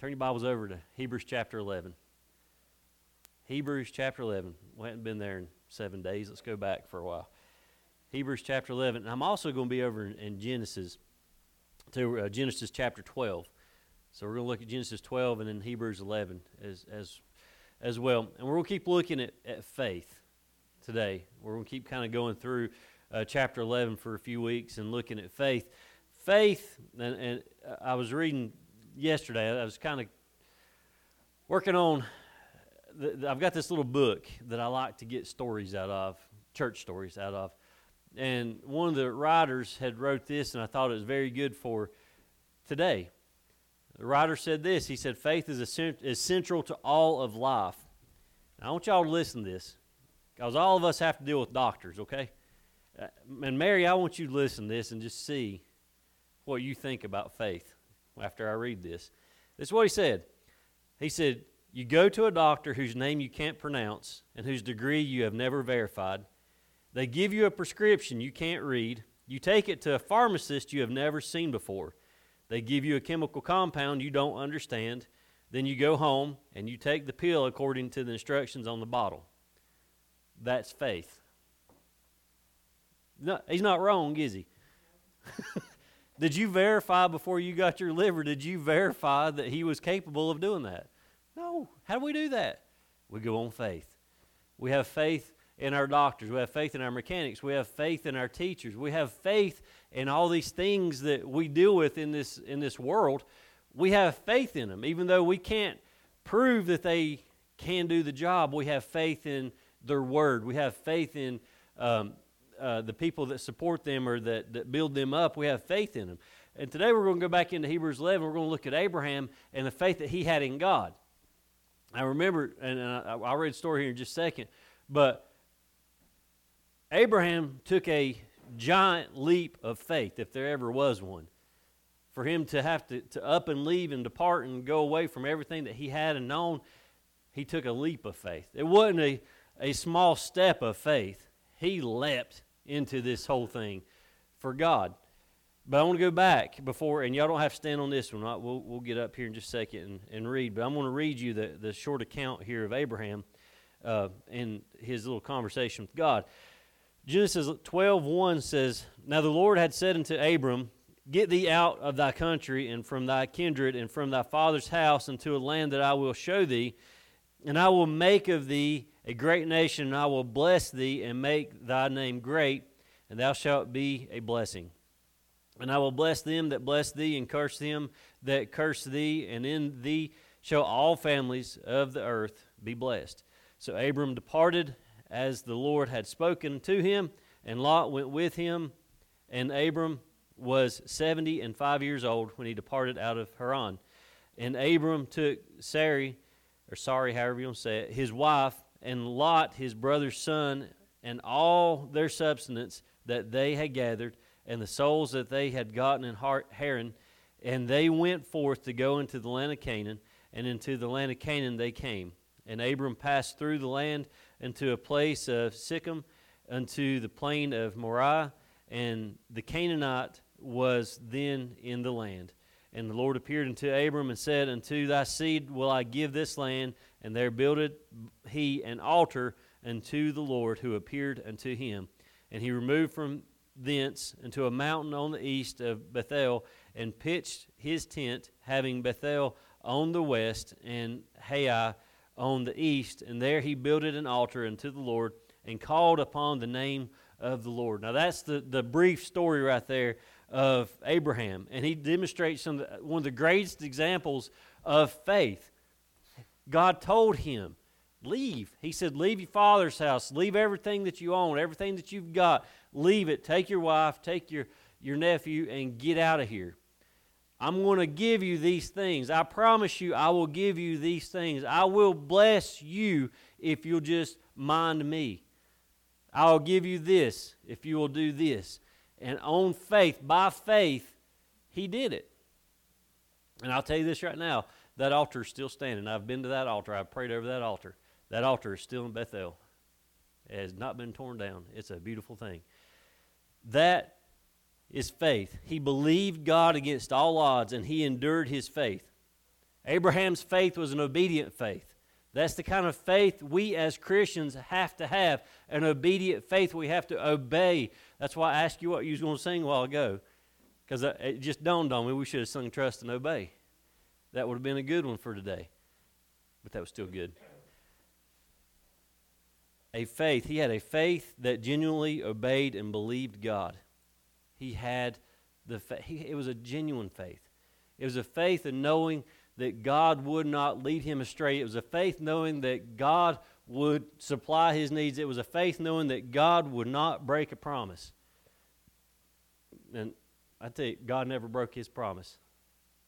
Turn your Bibles over to Hebrews chapter 11. Hebrews chapter 11. We haven't been there in seven days. Let's go back for a while. Hebrews chapter 11. And I'm also going to be over in, in Genesis, to uh, Genesis chapter 12. So we're going to look at Genesis 12 and then Hebrews 11 as, as, as well. And we're going to keep looking at, at faith today. We're going to keep kind of going through uh, chapter 11 for a few weeks and looking at faith. Faith, and, and I was reading yesterday, I was kind of working on. The, I've got this little book that I like to get stories out of, church stories out of. And one of the writers had wrote this, and I thought it was very good for today. The writer said this. He said, "Faith is, is central to all of life." Now, I want y'all to listen to this, because all of us have to deal with doctors. Okay, uh, and Mary, I want you to listen to this and just see what you think about faith after I read this. This is what he said. He said, You go to a doctor whose name you can't pronounce and whose degree you have never verified. They give you a prescription you can't read. You take it to a pharmacist you have never seen before. They give you a chemical compound you don't understand. Then you go home and you take the pill according to the instructions on the bottle. That's faith. No, he's not wrong, is he? Did you verify before you got your liver? Did you verify that he was capable of doing that? No. How do we do that? We go on faith. We have faith in our doctors. We have faith in our mechanics. We have faith in our teachers. We have faith in all these things that we deal with in this in this world. We have faith in them, even though we can't prove that they can do the job. We have faith in their word. We have faith in um, uh, the people that support them or that, that build them up, we have faith in them. And today we're going to go back into Hebrews 11. We're going to look at Abraham and the faith that he had in God. I remember, and I'll read a story here in just a second, but Abraham took a giant leap of faith, if there ever was one. For him to have to, to up and leave and depart and go away from everything that he had and known, he took a leap of faith. It wasn't a, a small step of faith. He leapt into this whole thing for God. But I want to go back before, and y'all don't have to stand on this one. We'll, we'll get up here in just a second and, and read. But I'm going to read you the, the short account here of Abraham uh, and his little conversation with God. Genesis 12 1 says, Now the Lord had said unto Abram, Get thee out of thy country and from thy kindred and from thy father's house into a land that I will show thee, and I will make of thee a great nation, and I will bless thee and make thy name great, and thou shalt be a blessing. And I will bless them that bless thee, and curse them that curse thee, and in thee shall all families of the earth be blessed. So Abram departed as the Lord had spoken to him, and Lot went with him. And Abram was seventy and five years old when he departed out of Haran. And Abram took Sarai, or sorry, however you want to say it, his wife, and Lot, his brother's son, and all their substance that they had gathered, and the souls that they had gotten in Haran, and they went forth to go into the land of Canaan, and into the land of Canaan they came. And Abram passed through the land into a place of Sichem, unto the plain of Moriah, and the Canaanite was then in the land. And the Lord appeared unto Abram and said, Unto thy seed will I give this land, and there builded he an altar unto the Lord who appeared unto him. And he removed from thence unto a mountain on the east of Bethel, and pitched his tent, having Bethel on the west and Hai on the east. And there he builded an altar unto the Lord, and called upon the name of the Lord. Now that's the, the brief story right there of Abraham. And he demonstrates some one of the greatest examples of faith. God told him, Leave. He said, Leave your father's house. Leave everything that you own, everything that you've got. Leave it. Take your wife, take your, your nephew, and get out of here. I'm going to give you these things. I promise you, I will give you these things. I will bless you if you'll just mind me. I'll give you this if you will do this. And on faith, by faith, he did it. And I'll tell you this right now that altar is still standing. I've been to that altar, I've prayed over that altar. That altar is still in Bethel. It has not been torn down. It's a beautiful thing. That is faith. He believed God against all odds and he endured his faith. Abraham's faith was an obedient faith. That's the kind of faith we as Christians have to have an obedient faith. We have to obey. That's why I asked you what you was going to sing a while ago, because it just dawned on me we should have sung "Trust and Obey." That would have been a good one for today, but that was still good. A faith. He had a faith that genuinely obeyed and believed God. He had the. Fa- he, it was a genuine faith. It was a faith in knowing that God would not lead him astray. It was a faith knowing that God would supply his needs. It was a faith knowing that God would not break a promise. And I tell you, God never broke his promise.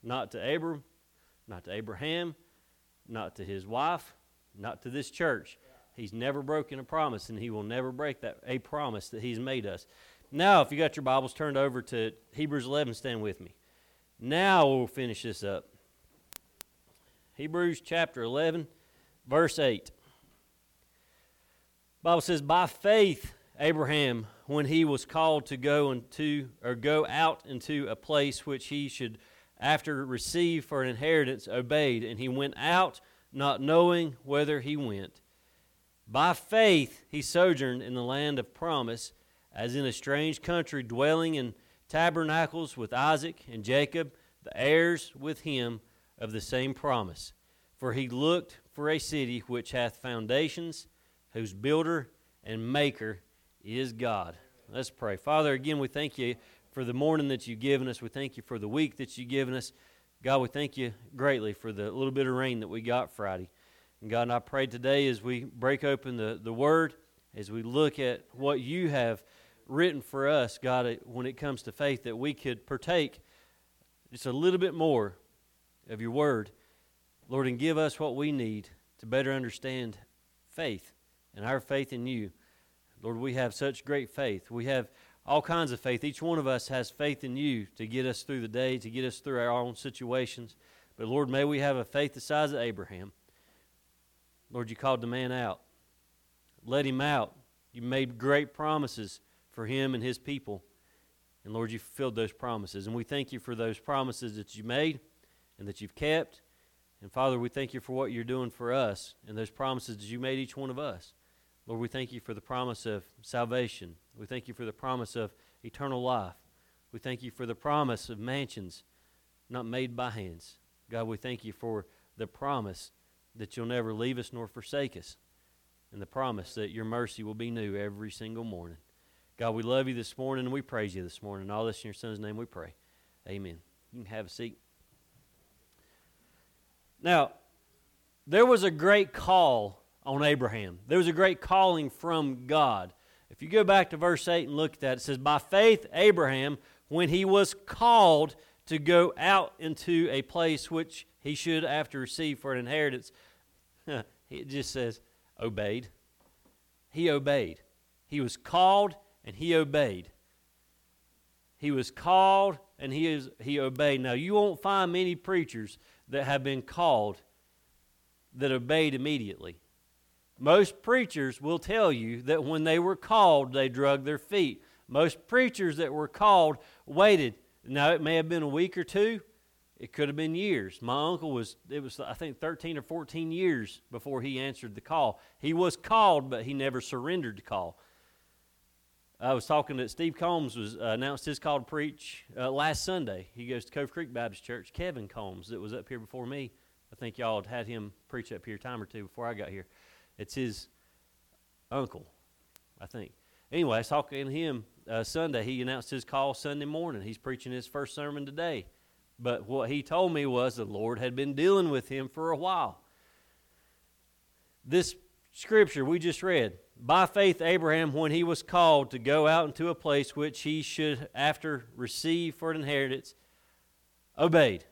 Not to Abram, not to Abraham, not to his wife, not to this church. He's never broken a promise, and he will never break that a promise that he's made us. Now, if you got your Bibles turned over to Hebrews 11, stand with me. Now we'll finish this up. Hebrews chapter 11, verse 8. Bible says, By faith, Abraham, when he was called to go into or go out into a place which he should after received for an inheritance, obeyed, and he went out not knowing whither he went. By faith he sojourned in the land of promise, as in a strange country, dwelling in tabernacles with Isaac and Jacob, the heirs with him of the same promise. For he looked for a city which hath foundations, whose builder and maker is God. Let's pray. Father, again, we thank you for the morning that you've given us. We thank you for the week that you've given us. God, we thank you greatly for the little bit of rain that we got Friday. And God, and I pray today as we break open the, the Word, as we look at what you have written for us, God, when it comes to faith, that we could partake just a little bit more of your word, Lord, and give us what we need to better understand faith and our faith in you. Lord, we have such great faith. We have all kinds of faith. Each one of us has faith in you to get us through the day, to get us through our own situations. But Lord, may we have a faith the size of Abraham. Lord, you called the man out. Let him out. You made great promises for him and his people. And Lord, you fulfilled those promises. And we thank you for those promises that you made and that you've kept. And Father, we thank you for what you're doing for us and those promises that you made each one of us. Lord, we thank you for the promise of salvation. We thank you for the promise of eternal life. We thank you for the promise of mansions not made by hands. God, we thank you for the promise that you'll never leave us nor forsake us, and the promise that your mercy will be new every single morning. God, we love you this morning and we praise you this morning. All this in your son's name we pray. Amen. You can have a seat. Now, there was a great call on Abraham. There was a great calling from God. If you go back to verse 8 and look at that, it says, By faith, Abraham, when he was called to go out into a place which he should after receive for an inheritance, it just says, obeyed. He obeyed. He was called and he obeyed. He was called and he, is, he obeyed. Now, you won't find many preachers that have been called that obeyed immediately. Most preachers will tell you that when they were called, they drug their feet. Most preachers that were called waited. Now, it may have been a week or two, it could have been years. My uncle was, it was, I think, 13 or 14 years before he answered the call. He was called, but he never surrendered the call. I was talking that Steve Combs was uh, announced his call to preach uh, last Sunday. He goes to Cove Creek Baptist Church. Kevin Combs, that was up here before me, I think y'all had had him preach up here a time or two before I got here. It's his uncle, I think. Anyway, I was talking to him uh, Sunday. He announced his call Sunday morning. He's preaching his first sermon today. But what he told me was the Lord had been dealing with him for a while. This scripture we just read by faith, Abraham, when he was called to go out into a place which he should after receive for an inheritance, obeyed.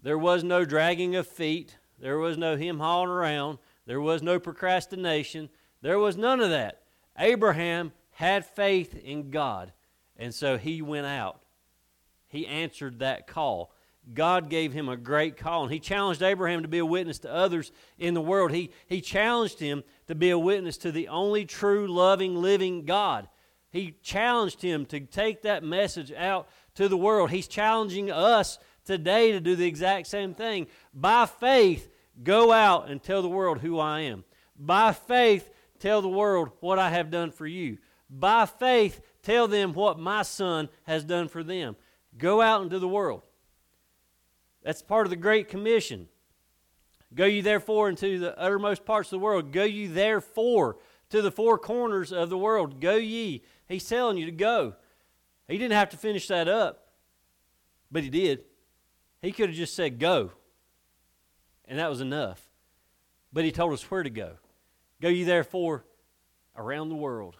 There was no dragging of feet, there was no him hauling around, there was no procrastination, there was none of that. Abraham had faith in God, and so he went out he answered that call. God gave him a great call, and he challenged Abraham to be a witness to others in the world. He, he challenged him to be a witness to the only true, loving, living God. He challenged him to take that message out to the world. He's challenging us today to do the exact same thing. By faith, go out and tell the world who I am. By faith, tell the world what I have done for you. By faith, tell them what my son has done for them. Go out into the world. That's part of the Great Commission. Go you therefore into the uttermost parts of the world. Go you therefore to the four corners of the world. Go ye. He's telling you to go. He didn't have to finish that up, but he did. He could have just said, Go. And that was enough. But he told us where to go. Go ye therefore around the world.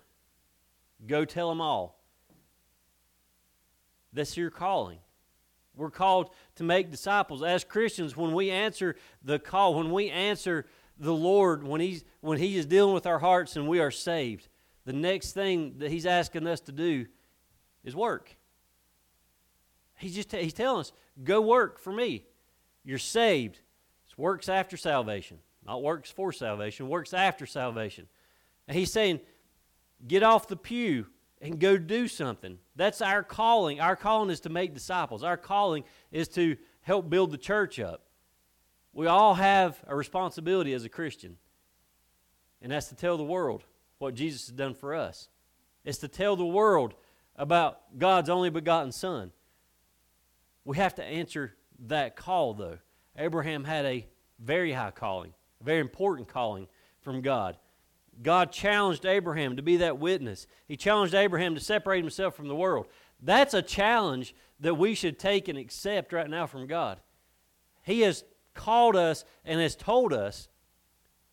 Go tell them all. That's your calling. We're called to make disciples. As Christians, when we answer the call, when we answer the Lord, when He's when He is dealing with our hearts and we are saved, the next thing that He's asking us to do is work. He's just He's telling us, go work for me. You're saved. Works after salvation. Not works for salvation, works after salvation. And he's saying, get off the pew and go do something. That's our calling. Our calling is to make disciples. Our calling is to help build the church up. We all have a responsibility as a Christian, and that's to tell the world what Jesus has done for us. It's to tell the world about God's only begotten Son. We have to answer that call, though. Abraham had a very high calling, a very important calling from God. God challenged Abraham to be that witness. He challenged Abraham to separate himself from the world. That's a challenge that we should take and accept right now from God. He has called us and has told us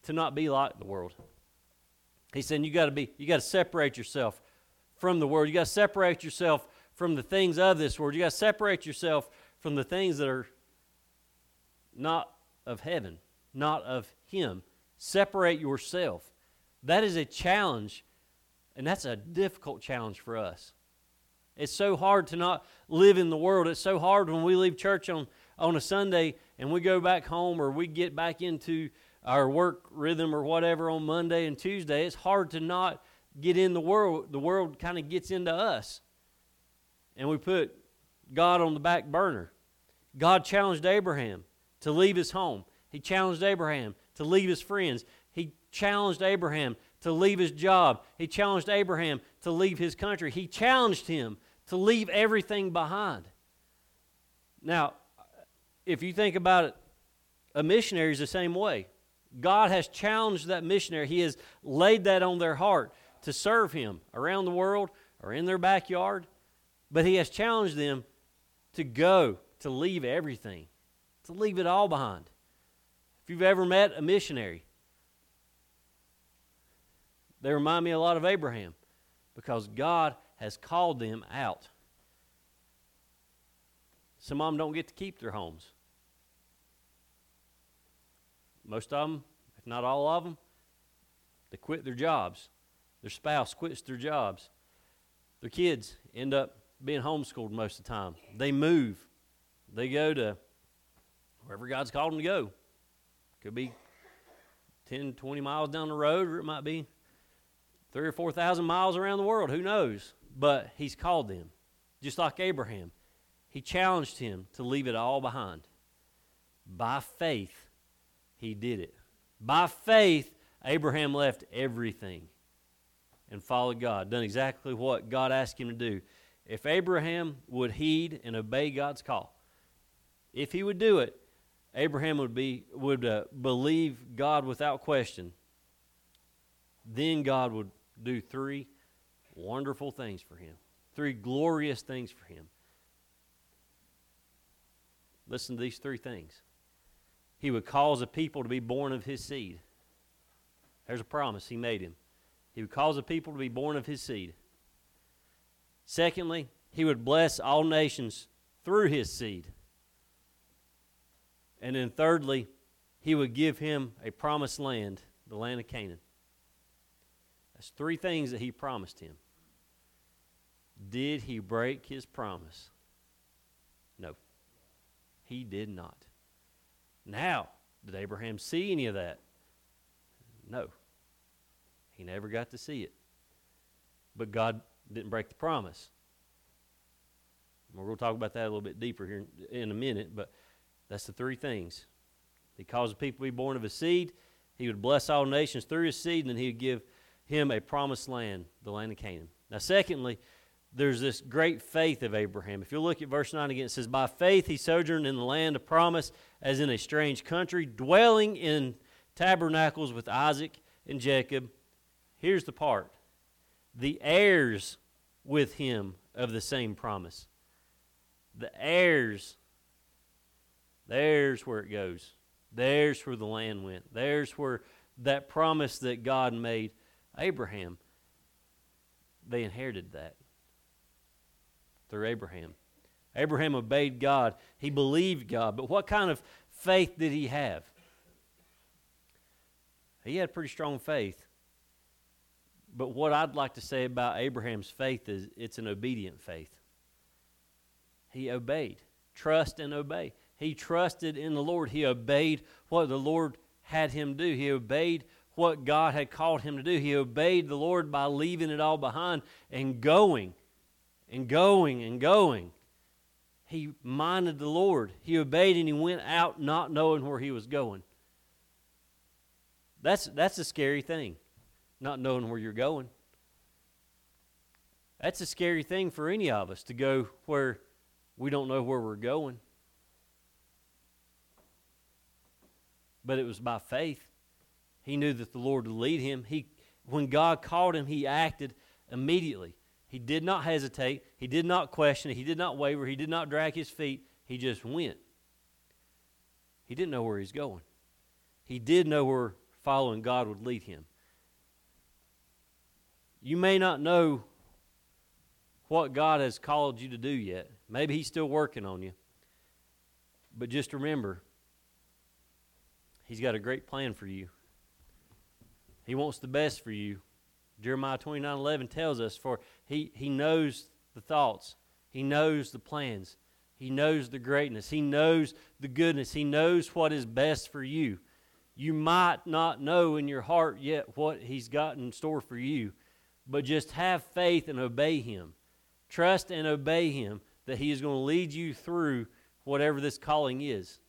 to not be like the world. He said you got to be you got to separate yourself from the world. You got to separate yourself from the things of this world. You got to separate yourself from the things that are not of heaven, not of him. Separate yourself. That is a challenge, and that's a difficult challenge for us. It's so hard to not live in the world. It's so hard when we leave church on, on a Sunday and we go back home or we get back into our work rhythm or whatever on Monday and Tuesday. It's hard to not get in the world. The world kind of gets into us. And we put God on the back burner. God challenged Abraham to leave his home. He challenged Abraham to leave his friends He challenged Abraham to leave his job. He challenged Abraham to leave his country. He challenged him to leave everything behind. Now, if you think about it, a missionary is the same way. God has challenged that missionary, He has laid that on their heart to serve Him around the world or in their backyard. But He has challenged them to go, to leave everything, to leave it all behind. If you've ever met a missionary, they remind me a lot of Abraham because God has called them out. Some of them don't get to keep their homes. Most of them, if not all of them, they quit their jobs. Their spouse quits their jobs. Their kids end up being homeschooled most of the time. They move. They go to wherever God's called them to go. Could be 10, 20 miles down the road, or it might be three or four thousand miles around the world. Who knows? But he's called them, just like Abraham. He challenged him to leave it all behind. By faith, he did it. By faith, Abraham left everything and followed God, done exactly what God asked him to do. If Abraham would heed and obey God's call, if he would do it, Abraham would be would uh, believe God without question. Then God would do three wonderful things for him, three glorious things for him. Listen to these three things. He would cause a people to be born of his seed. There's a promise he made him. He would cause a people to be born of his seed. Secondly, he would bless all nations through his seed. And then thirdly, he would give him a promised land, the land of Canaan. That's three things that he promised him. Did he break his promise? No. He did not. Now, did Abraham see any of that? No. He never got to see it. But God didn't break the promise. We're going to talk about that a little bit deeper here in a minute, but that's the three things. He caused the people to be born of his seed. He would bless all nations through his seed, and then he would give him a promised land, the land of Canaan. Now, secondly, there's this great faith of Abraham. If you look at verse 9 again, it says, By faith he sojourned in the land of promise as in a strange country, dwelling in tabernacles with Isaac and Jacob. Here's the part the heirs with him of the same promise. The heirs, there's where it goes. There's where the land went. There's where that promise that God made Abraham, they inherited that through Abraham. Abraham obeyed God. He believed God. But what kind of faith did he have? He had pretty strong faith. But what I'd like to say about Abraham's faith is it's an obedient faith. He obeyed. Trust and obey. He trusted in the Lord. He obeyed what the Lord had him do. He obeyed what God had called him to do. He obeyed the Lord by leaving it all behind and going and going and going. He minded the Lord. He obeyed and he went out not knowing where he was going. That's, that's a scary thing, not knowing where you're going. That's a scary thing for any of us to go where we don't know where we're going. But it was by faith. He knew that the Lord would lead him. He, when God called him, he acted immediately. He did not hesitate. He did not question. He did not waver. He did not drag his feet. He just went. He didn't know where he's going. He did know where following God would lead him. You may not know what God has called you to do yet. Maybe He's still working on you. But just remember, He's got a great plan for you. He wants the best for you. Jeremiah 29 11 tells us, For he, he knows the thoughts, He knows the plans, He knows the greatness, He knows the goodness, He knows what is best for you. You might not know in your heart yet what He's got in store for you, but just have faith and obey Him. Trust and obey Him that He is going to lead you through whatever this calling is.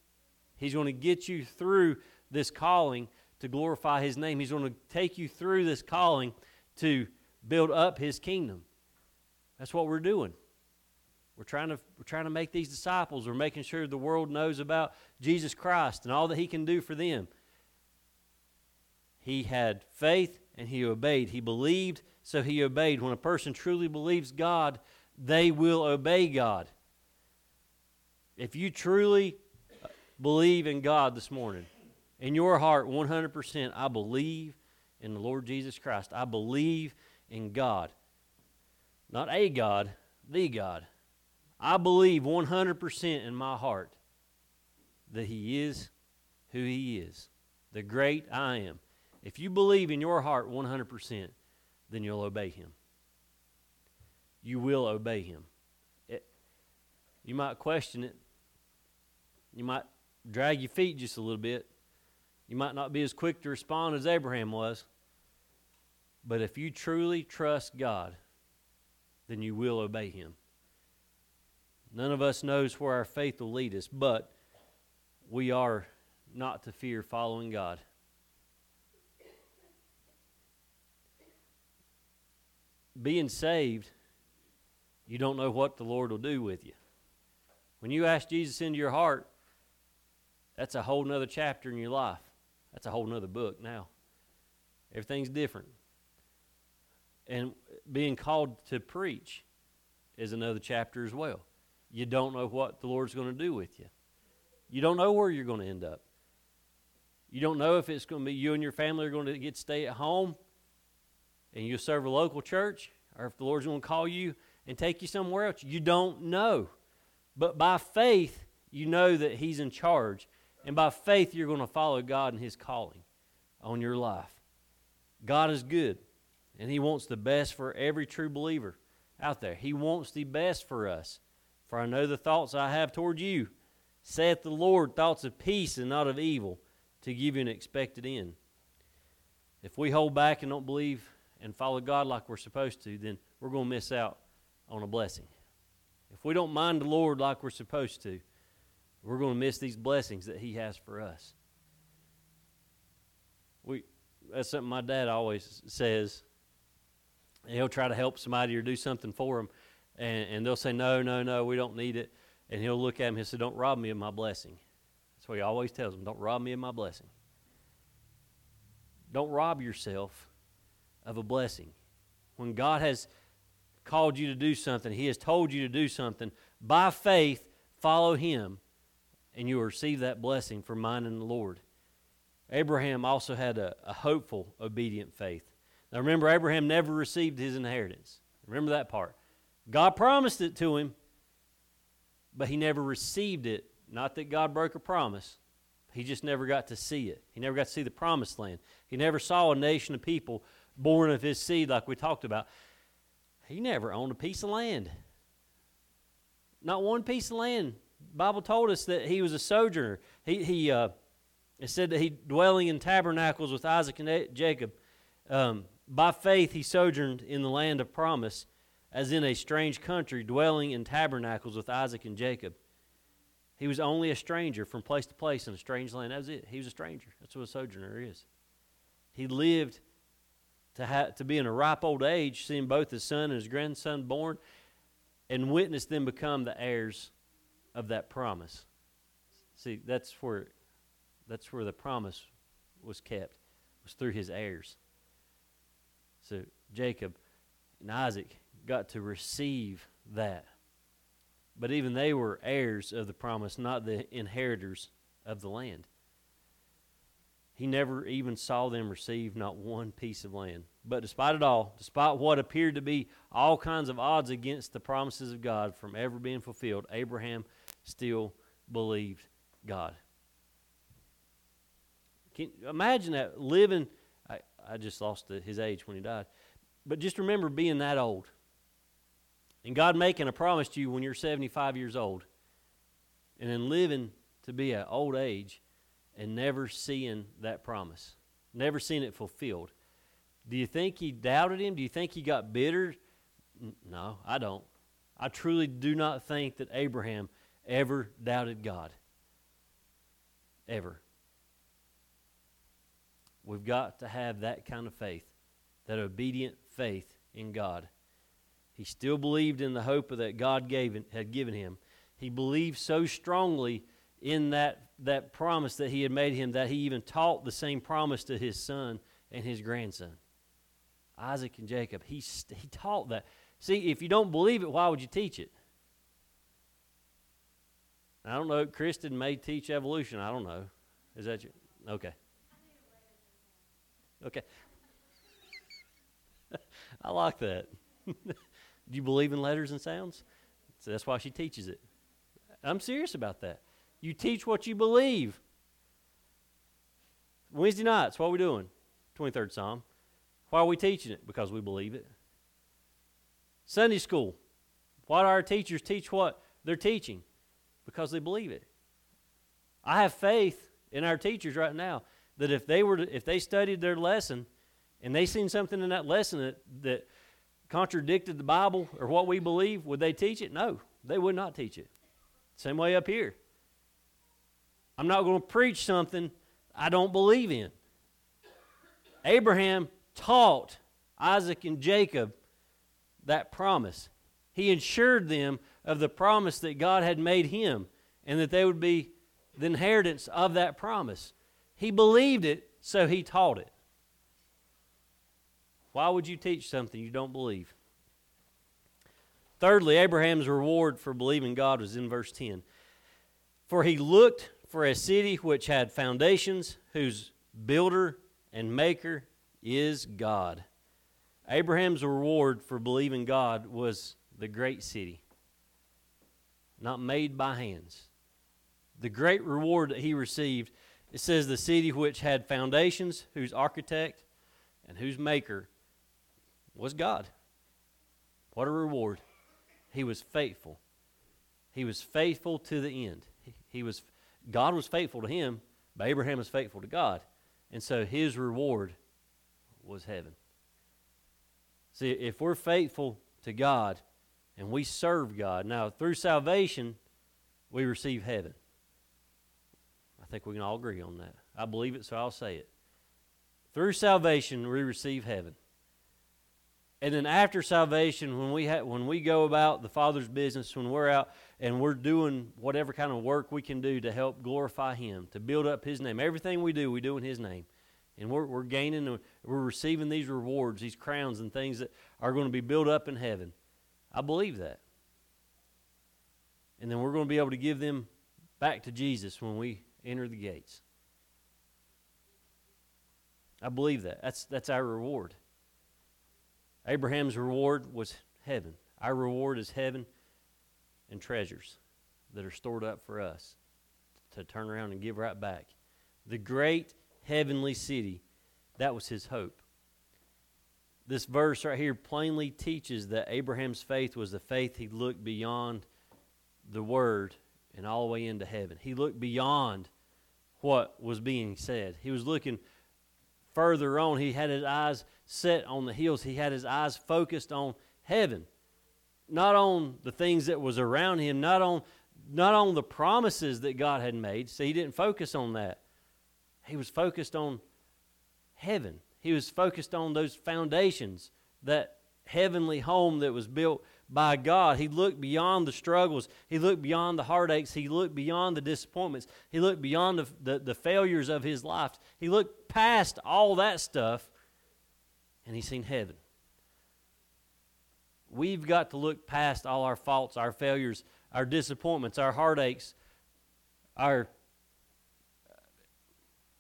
He's going to get you through this calling to glorify His name. He's going to take you through this calling to build up his kingdom. That's what we're doing. We're trying to we're trying to make these disciples. We're making sure the world knows about Jesus Christ and all that he can do for them. He had faith and he obeyed. He believed, so he obeyed. When a person truly believes God, they will obey God. If you truly believe in God this morning, in your heart 100%, I believe in the Lord Jesus Christ. I believe in God. Not a God, the God. I believe 100% in my heart that He is who He is, the great I am. If you believe in your heart 100%, then you'll obey Him. You will obey Him. It, you might question it. You might drag your feet just a little bit. You might not be as quick to respond as Abraham was. But if you truly trust God, then you will obey Him. None of us knows where our faith will lead us, but we are not to fear following God. Being saved, you don't know what the Lord will do with you. When you ask Jesus into your heart, that's a whole nother chapter in your life. That's a whole nother book now. Everything's different. And being called to preach is another chapter as well. You don't know what the Lord's going to do with you. You don't know where you're going to end up. You don't know if it's going to be you and your family are going to get to stay at home and you'll serve a local church or if the Lord's going to call you and take you somewhere else. You don't know. But by faith, you know that He's in charge and by faith, you're going to follow God and His calling on your life. God is good, and He wants the best for every true believer out there. He wants the best for us. For I know the thoughts I have toward you, saith the Lord, thoughts of peace and not of evil, to give you an expected end. If we hold back and don't believe and follow God like we're supposed to, then we're going to miss out on a blessing. if we don't mind the Lord like we're supposed to, we're going to miss these blessings that He has for us. We, that's something my dad always says. He'll try to help somebody or do something for them, and, and they'll say, No, no, no, we don't need it. And he'll look at him and say, Don't rob me of my blessing. That's what he always tells them Don't rob me of my blessing. Don't rob yourself of a blessing. When God has called you to do something, He has told you to do something, by faith, follow Him, and you will receive that blessing from minding the Lord. Abraham also had a, a hopeful, obedient faith. Now remember, Abraham never received his inheritance. Remember that part. God promised it to him, but he never received it. Not that God broke a promise, he just never got to see it. He never got to see the promised land. He never saw a nation of people born of his seed, like we talked about. He never owned a piece of land. Not one piece of land. Bible told us that he was a sojourner. He, he uh, it said that he dwelling in tabernacles with Isaac and Jacob. Um, by faith he sojourned in the land of promise, as in a strange country, dwelling in tabernacles with Isaac and Jacob. He was only a stranger from place to place in a strange land. That was it. He was a stranger. That's what a sojourner is. He lived to, ha- to be in a ripe old age, seeing both his son and his grandson born, and witnessed them become the heirs of that promise. See, that's where, that's where the promise was kept, was through his heirs. So Jacob and Isaac got to receive that. But even they were heirs of the promise, not the inheritors of the land. He never even saw them receive not one piece of land. But despite it all, despite what appeared to be all kinds of odds against the promises of God from ever being fulfilled, Abraham still believed God. Can imagine that living I just lost his age when he died. But just remember being that old. And God making a promise to you when you're 75 years old. And then living to be an old age and never seeing that promise, never seeing it fulfilled. Do you think he doubted him? Do you think he got bitter? No, I don't. I truly do not think that Abraham ever doubted God. Ever. We've got to have that kind of faith, that obedient faith in God. He still believed in the hope that God gave, had given him. He believed so strongly in that, that promise that he had made him that he even taught the same promise to his son and his grandson, Isaac and Jacob. He, he taught that. See, if you don't believe it, why would you teach it? I don't know. Kristen may teach evolution. I don't know. Is that you? Okay. Okay. I like that. Do you believe in letters and sounds? So that's why she teaches it. I'm serious about that. You teach what you believe. Wednesday nights, what are we doing? 23rd Psalm. Why are we teaching it? Because we believe it. Sunday school. Why do our teachers teach what they're teaching? Because they believe it. I have faith in our teachers right now that if they were to, if they studied their lesson and they seen something in that lesson that, that contradicted the Bible or what we believe, would they teach it? No, they would not teach it. Same way up here. I'm not going to preach something I don't believe in. Abraham taught Isaac and Jacob that promise. He assured them of the promise that God had made him and that they would be the inheritance of that promise. He believed it, so he taught it. Why would you teach something you don't believe? Thirdly, Abraham's reward for believing God was in verse 10. For he looked for a city which had foundations, whose builder and maker is God. Abraham's reward for believing God was the great city, not made by hands. The great reward that he received it says, The city which had foundations, whose architect and whose maker was God. What a reward. He was faithful. He was faithful to the end. He, he was, God was faithful to him, but Abraham was faithful to God. And so his reward was heaven. See, if we're faithful to God and we serve God. Now, through salvation, we receive heaven. I think we can all agree on that. I believe it, so I'll say it. Through salvation, we receive heaven. And then after salvation, when we ha- when we go about the Father's business, when we're out and we're doing whatever kind of work we can do to help glorify Him, to build up His name, everything we do, we do in His name, and we're we're gaining, we're receiving these rewards, these crowns, and things that are going to be built up in heaven. I believe that. And then we're going to be able to give them back to Jesus when we enter the gates. I believe that. That's that's our reward. Abraham's reward was heaven. Our reward is heaven and treasures that are stored up for us to turn around and give right back. The great heavenly city, that was his hope. This verse right here plainly teaches that Abraham's faith was the faith he looked beyond the word and all the way into heaven. He looked beyond what was being said. He was looking further on. He had his eyes set on the hills. He had his eyes focused on heaven, not on the things that was around him, not on not on the promises that God had made. So he didn't focus on that. He was focused on heaven. He was focused on those foundations, that heavenly home that was built by God. He looked beyond the struggles. He looked beyond the heartaches. He looked beyond the disappointments. He looked beyond the, the, the failures of his life. He looked past all that stuff and he seen heaven. We've got to look past all our faults, our failures, our disappointments, our heartaches, our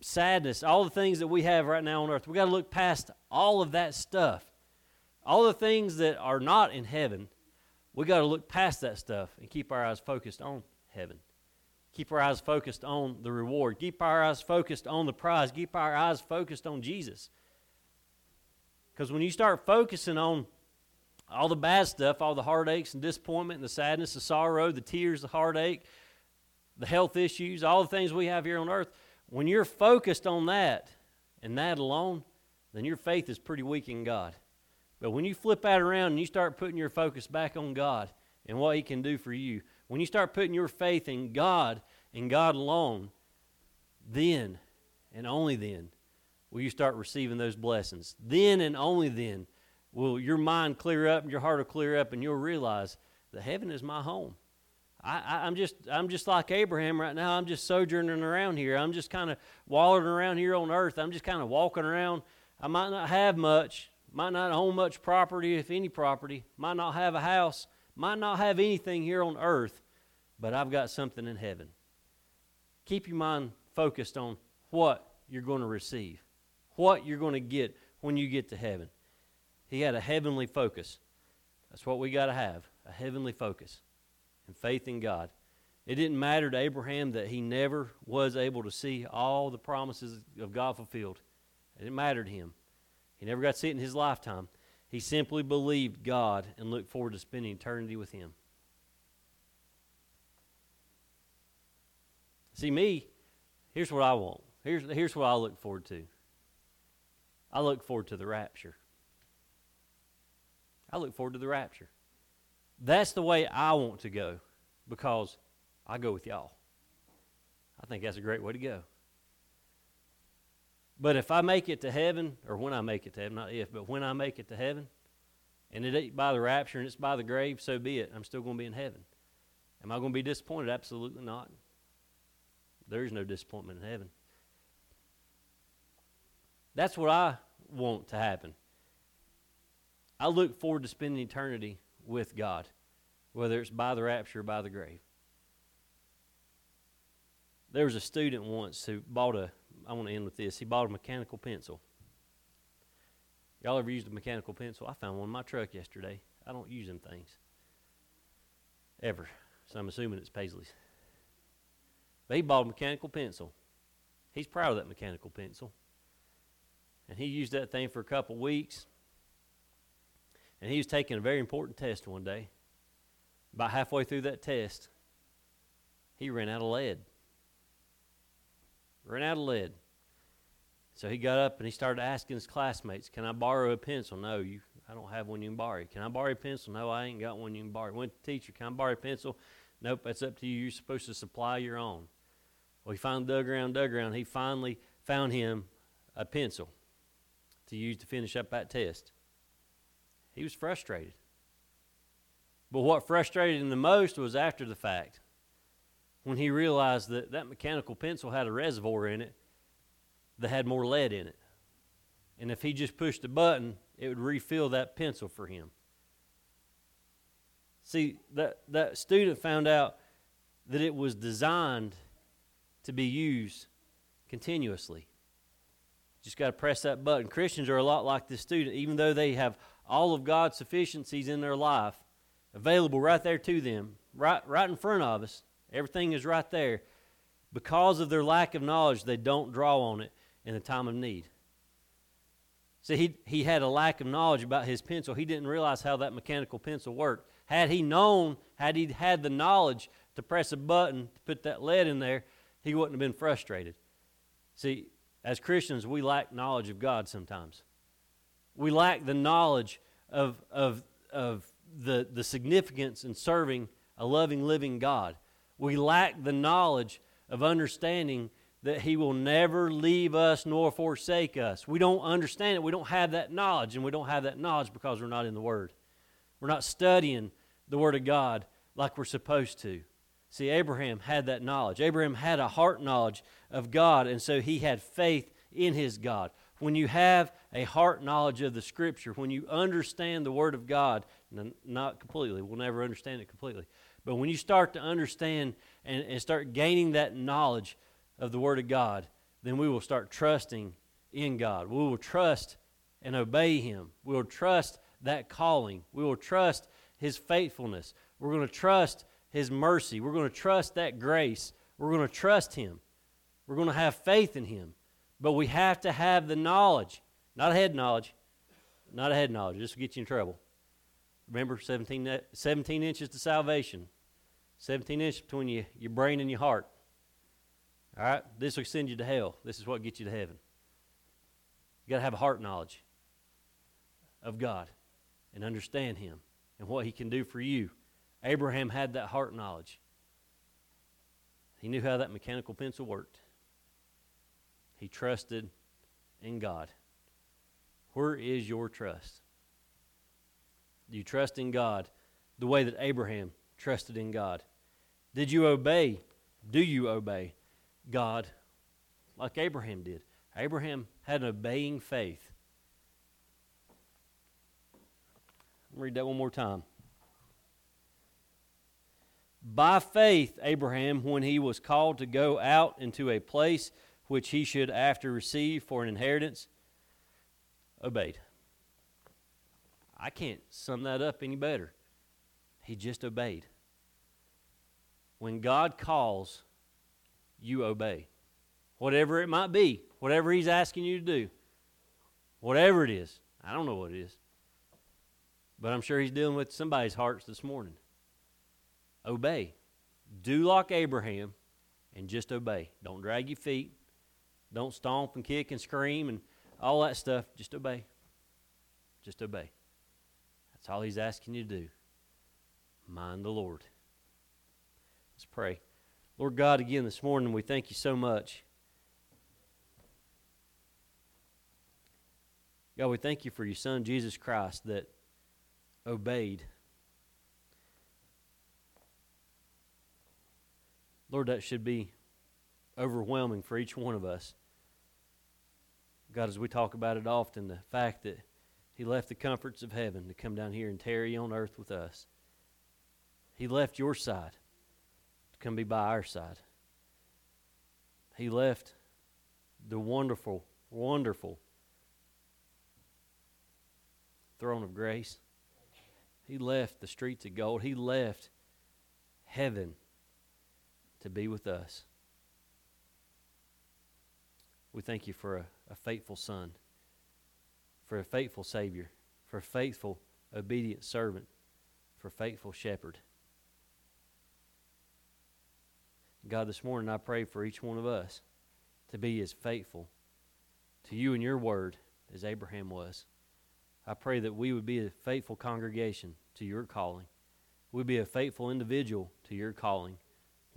sadness, all the things that we have right now on earth. We've got to look past all of that stuff. All the things that are not in heaven, we got to look past that stuff and keep our eyes focused on heaven. Keep our eyes focused on the reward. Keep our eyes focused on the prize. Keep our eyes focused on Jesus. Because when you start focusing on all the bad stuff, all the heartaches and disappointment and the sadness, the sorrow, the tears, the heartache, the health issues, all the things we have here on earth, when you're focused on that and that alone, then your faith is pretty weak in God. But when you flip that around and you start putting your focus back on God and what He can do for you, when you start putting your faith in God and God alone, then and only then will you start receiving those blessings. Then and only then will your mind clear up and your heart will clear up and you'll realize that heaven is my home. I, am just I'm just like Abraham right now. I'm just sojourning around here. I'm just kind of wallowing around here on earth. I'm just kind of walking around. I might not have much, might not own much property, if any property, might not have a house, might not have anything here on earth, but I've got something in heaven. Keep your mind focused on what you're going to receive what you're going to get when you get to heaven. He had a heavenly focus. That's what we got to have a heavenly focus and faith in God. It didn't matter to Abraham that he never was able to see all the promises of God fulfilled. It didn't matter to him. He never got to see it in his lifetime. He simply believed God and looked forward to spending eternity with Him. See, me, here's what I want. Here's, here's what I look forward to. I look forward to the rapture. I look forward to the rapture. That's the way I want to go because I go with y'all. I think that's a great way to go. But if I make it to heaven, or when I make it to heaven, not if, but when I make it to heaven, and it ain't by the rapture and it's by the grave, so be it. I'm still going to be in heaven. Am I going to be disappointed? Absolutely not. There is no disappointment in heaven. That's what I want to happen. I look forward to spending eternity with God, whether it's by the rapture or by the grave. There was a student once who bought a, I want to end with this, he bought a mechanical pencil. Y'all ever used a mechanical pencil? I found one in my truck yesterday. I don't use them things. Ever. So I'm assuming it's Paisley's. But he bought a mechanical pencil. He's proud of that mechanical pencil. And he used that thing for a couple weeks. And he was taking a very important test one day. About halfway through that test, he ran out of lead. Ran out of lead. So he got up and he started asking his classmates, "Can I borrow a pencil?" No, you. I don't have one you can borrow. Can I borrow a pencil? No, I ain't got one you can borrow. Went to teacher. Can I borrow a pencil? Nope, that's up to you. You're supposed to supply your own. Well, he finally dug around, dug around. He finally found him a pencil to use to finish up that test. He was frustrated. But what frustrated him the most was after the fact when he realized that that mechanical pencil had a reservoir in it that had more lead in it. And if he just pushed a button, it would refill that pencil for him. See, that, that student found out that it was designed to be used continuously. Just got to press that button. Christians are a lot like this student, even though they have all of God's sufficiencies in their life available right there to them, right, right in front of us. Everything is right there. Because of their lack of knowledge, they don't draw on it in a time of need. See, he, he had a lack of knowledge about his pencil. He didn't realize how that mechanical pencil worked. Had he known, had he had the knowledge to press a button to put that lead in there, he wouldn't have been frustrated. See, as Christians, we lack knowledge of God sometimes. We lack the knowledge of, of, of the, the significance in serving a loving, living God. We lack the knowledge of understanding that He will never leave us nor forsake us. We don't understand it. We don't have that knowledge, and we don't have that knowledge because we're not in the Word. We're not studying the Word of God like we're supposed to. See, Abraham had that knowledge. Abraham had a heart knowledge of God, and so he had faith in his God. When you have a heart knowledge of the Scripture, when you understand the Word of God, not completely, we'll never understand it completely, but when you start to understand and, and start gaining that knowledge of the Word of God, then we will start trusting in God. We will trust and obey Him. We will trust that calling. We will trust His faithfulness. We're going to trust His mercy. We're going to trust that grace. We're going to trust Him. We're going to have faith in Him. But we have to have the knowledge, not a head knowledge, not a head knowledge. This will get you in trouble. Remember, 17, 17 inches to salvation, 17 inches between you, your brain and your heart. All right? This will send you to hell. This is what gets you to heaven. You got to have a heart knowledge of God and understand Him and what He can do for you. Abraham had that heart knowledge. He knew how that mechanical pencil worked. He trusted in God. Where is your trust? Do you trust in God the way that Abraham trusted in God? Did you obey? Do you obey God like Abraham did? Abraham had an obeying faith. read that one more time. By faith, Abraham, when he was called to go out into a place which he should after receive for an inheritance, obeyed. I can't sum that up any better. He just obeyed. When God calls, you obey. Whatever it might be, whatever He's asking you to do, whatever it is. I don't know what it is. But I'm sure He's dealing with somebody's hearts this morning. Obey. Do like Abraham and just obey. Don't drag your feet. Don't stomp and kick and scream and all that stuff. Just obey. Just obey. That's all He's asking you to do. Mind the Lord. Let's pray. Lord God, again this morning, we thank you so much. God, we thank you for your Son, Jesus Christ, that obeyed. Lord, that should be overwhelming for each one of us. God, as we talk about it often, the fact that He left the comforts of heaven to come down here and tarry on earth with us. He left your side to come be by our side. He left the wonderful, wonderful throne of grace. He left the streets of gold. He left heaven to be with us. We thank you for a, a faithful Son, for a faithful Savior, for a faithful, obedient servant, for a faithful shepherd. God, this morning I pray for each one of us to be as faithful to you and your word as Abraham was. I pray that we would be a faithful congregation to your calling. We'd be a faithful individual to your calling,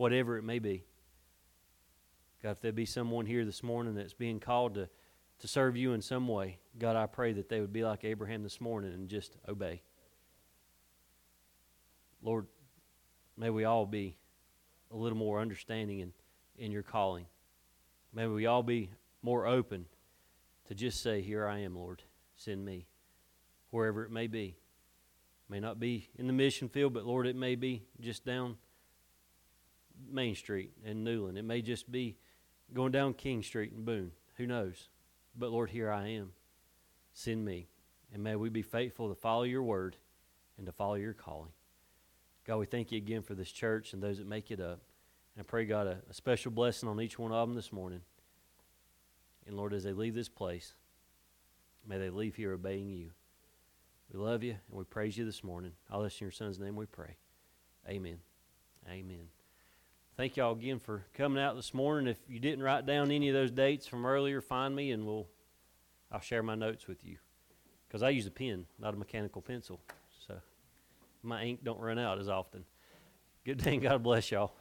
whatever it may be. God, if there be someone here this morning that's being called to, to serve you in some way, God, I pray that they would be like Abraham this morning and just obey. Lord, may we all be a little more understanding in, in your calling. May we all be more open to just say, Here I am, Lord, send me, wherever it may be. May not be in the mission field, but Lord, it may be just down Main Street in Newland. It may just be going down King Street in Boone. Who knows? But Lord, here I am. Send me. And may we be faithful to follow your word and to follow your calling. God, we thank you again for this church and those that make it up. And I pray, God, a, a special blessing on each one of them this morning. And Lord, as they leave this place, may they leave here obeying you. We love you and we praise you this morning. All this in your son's name we pray. Amen. Amen. Thank y'all again for coming out this morning. If you didn't write down any of those dates from earlier, find me and we'll I'll share my notes with you. Because I use a pen, not a mechanical pencil. So my ink don't run out as often. Good day God bless y'all.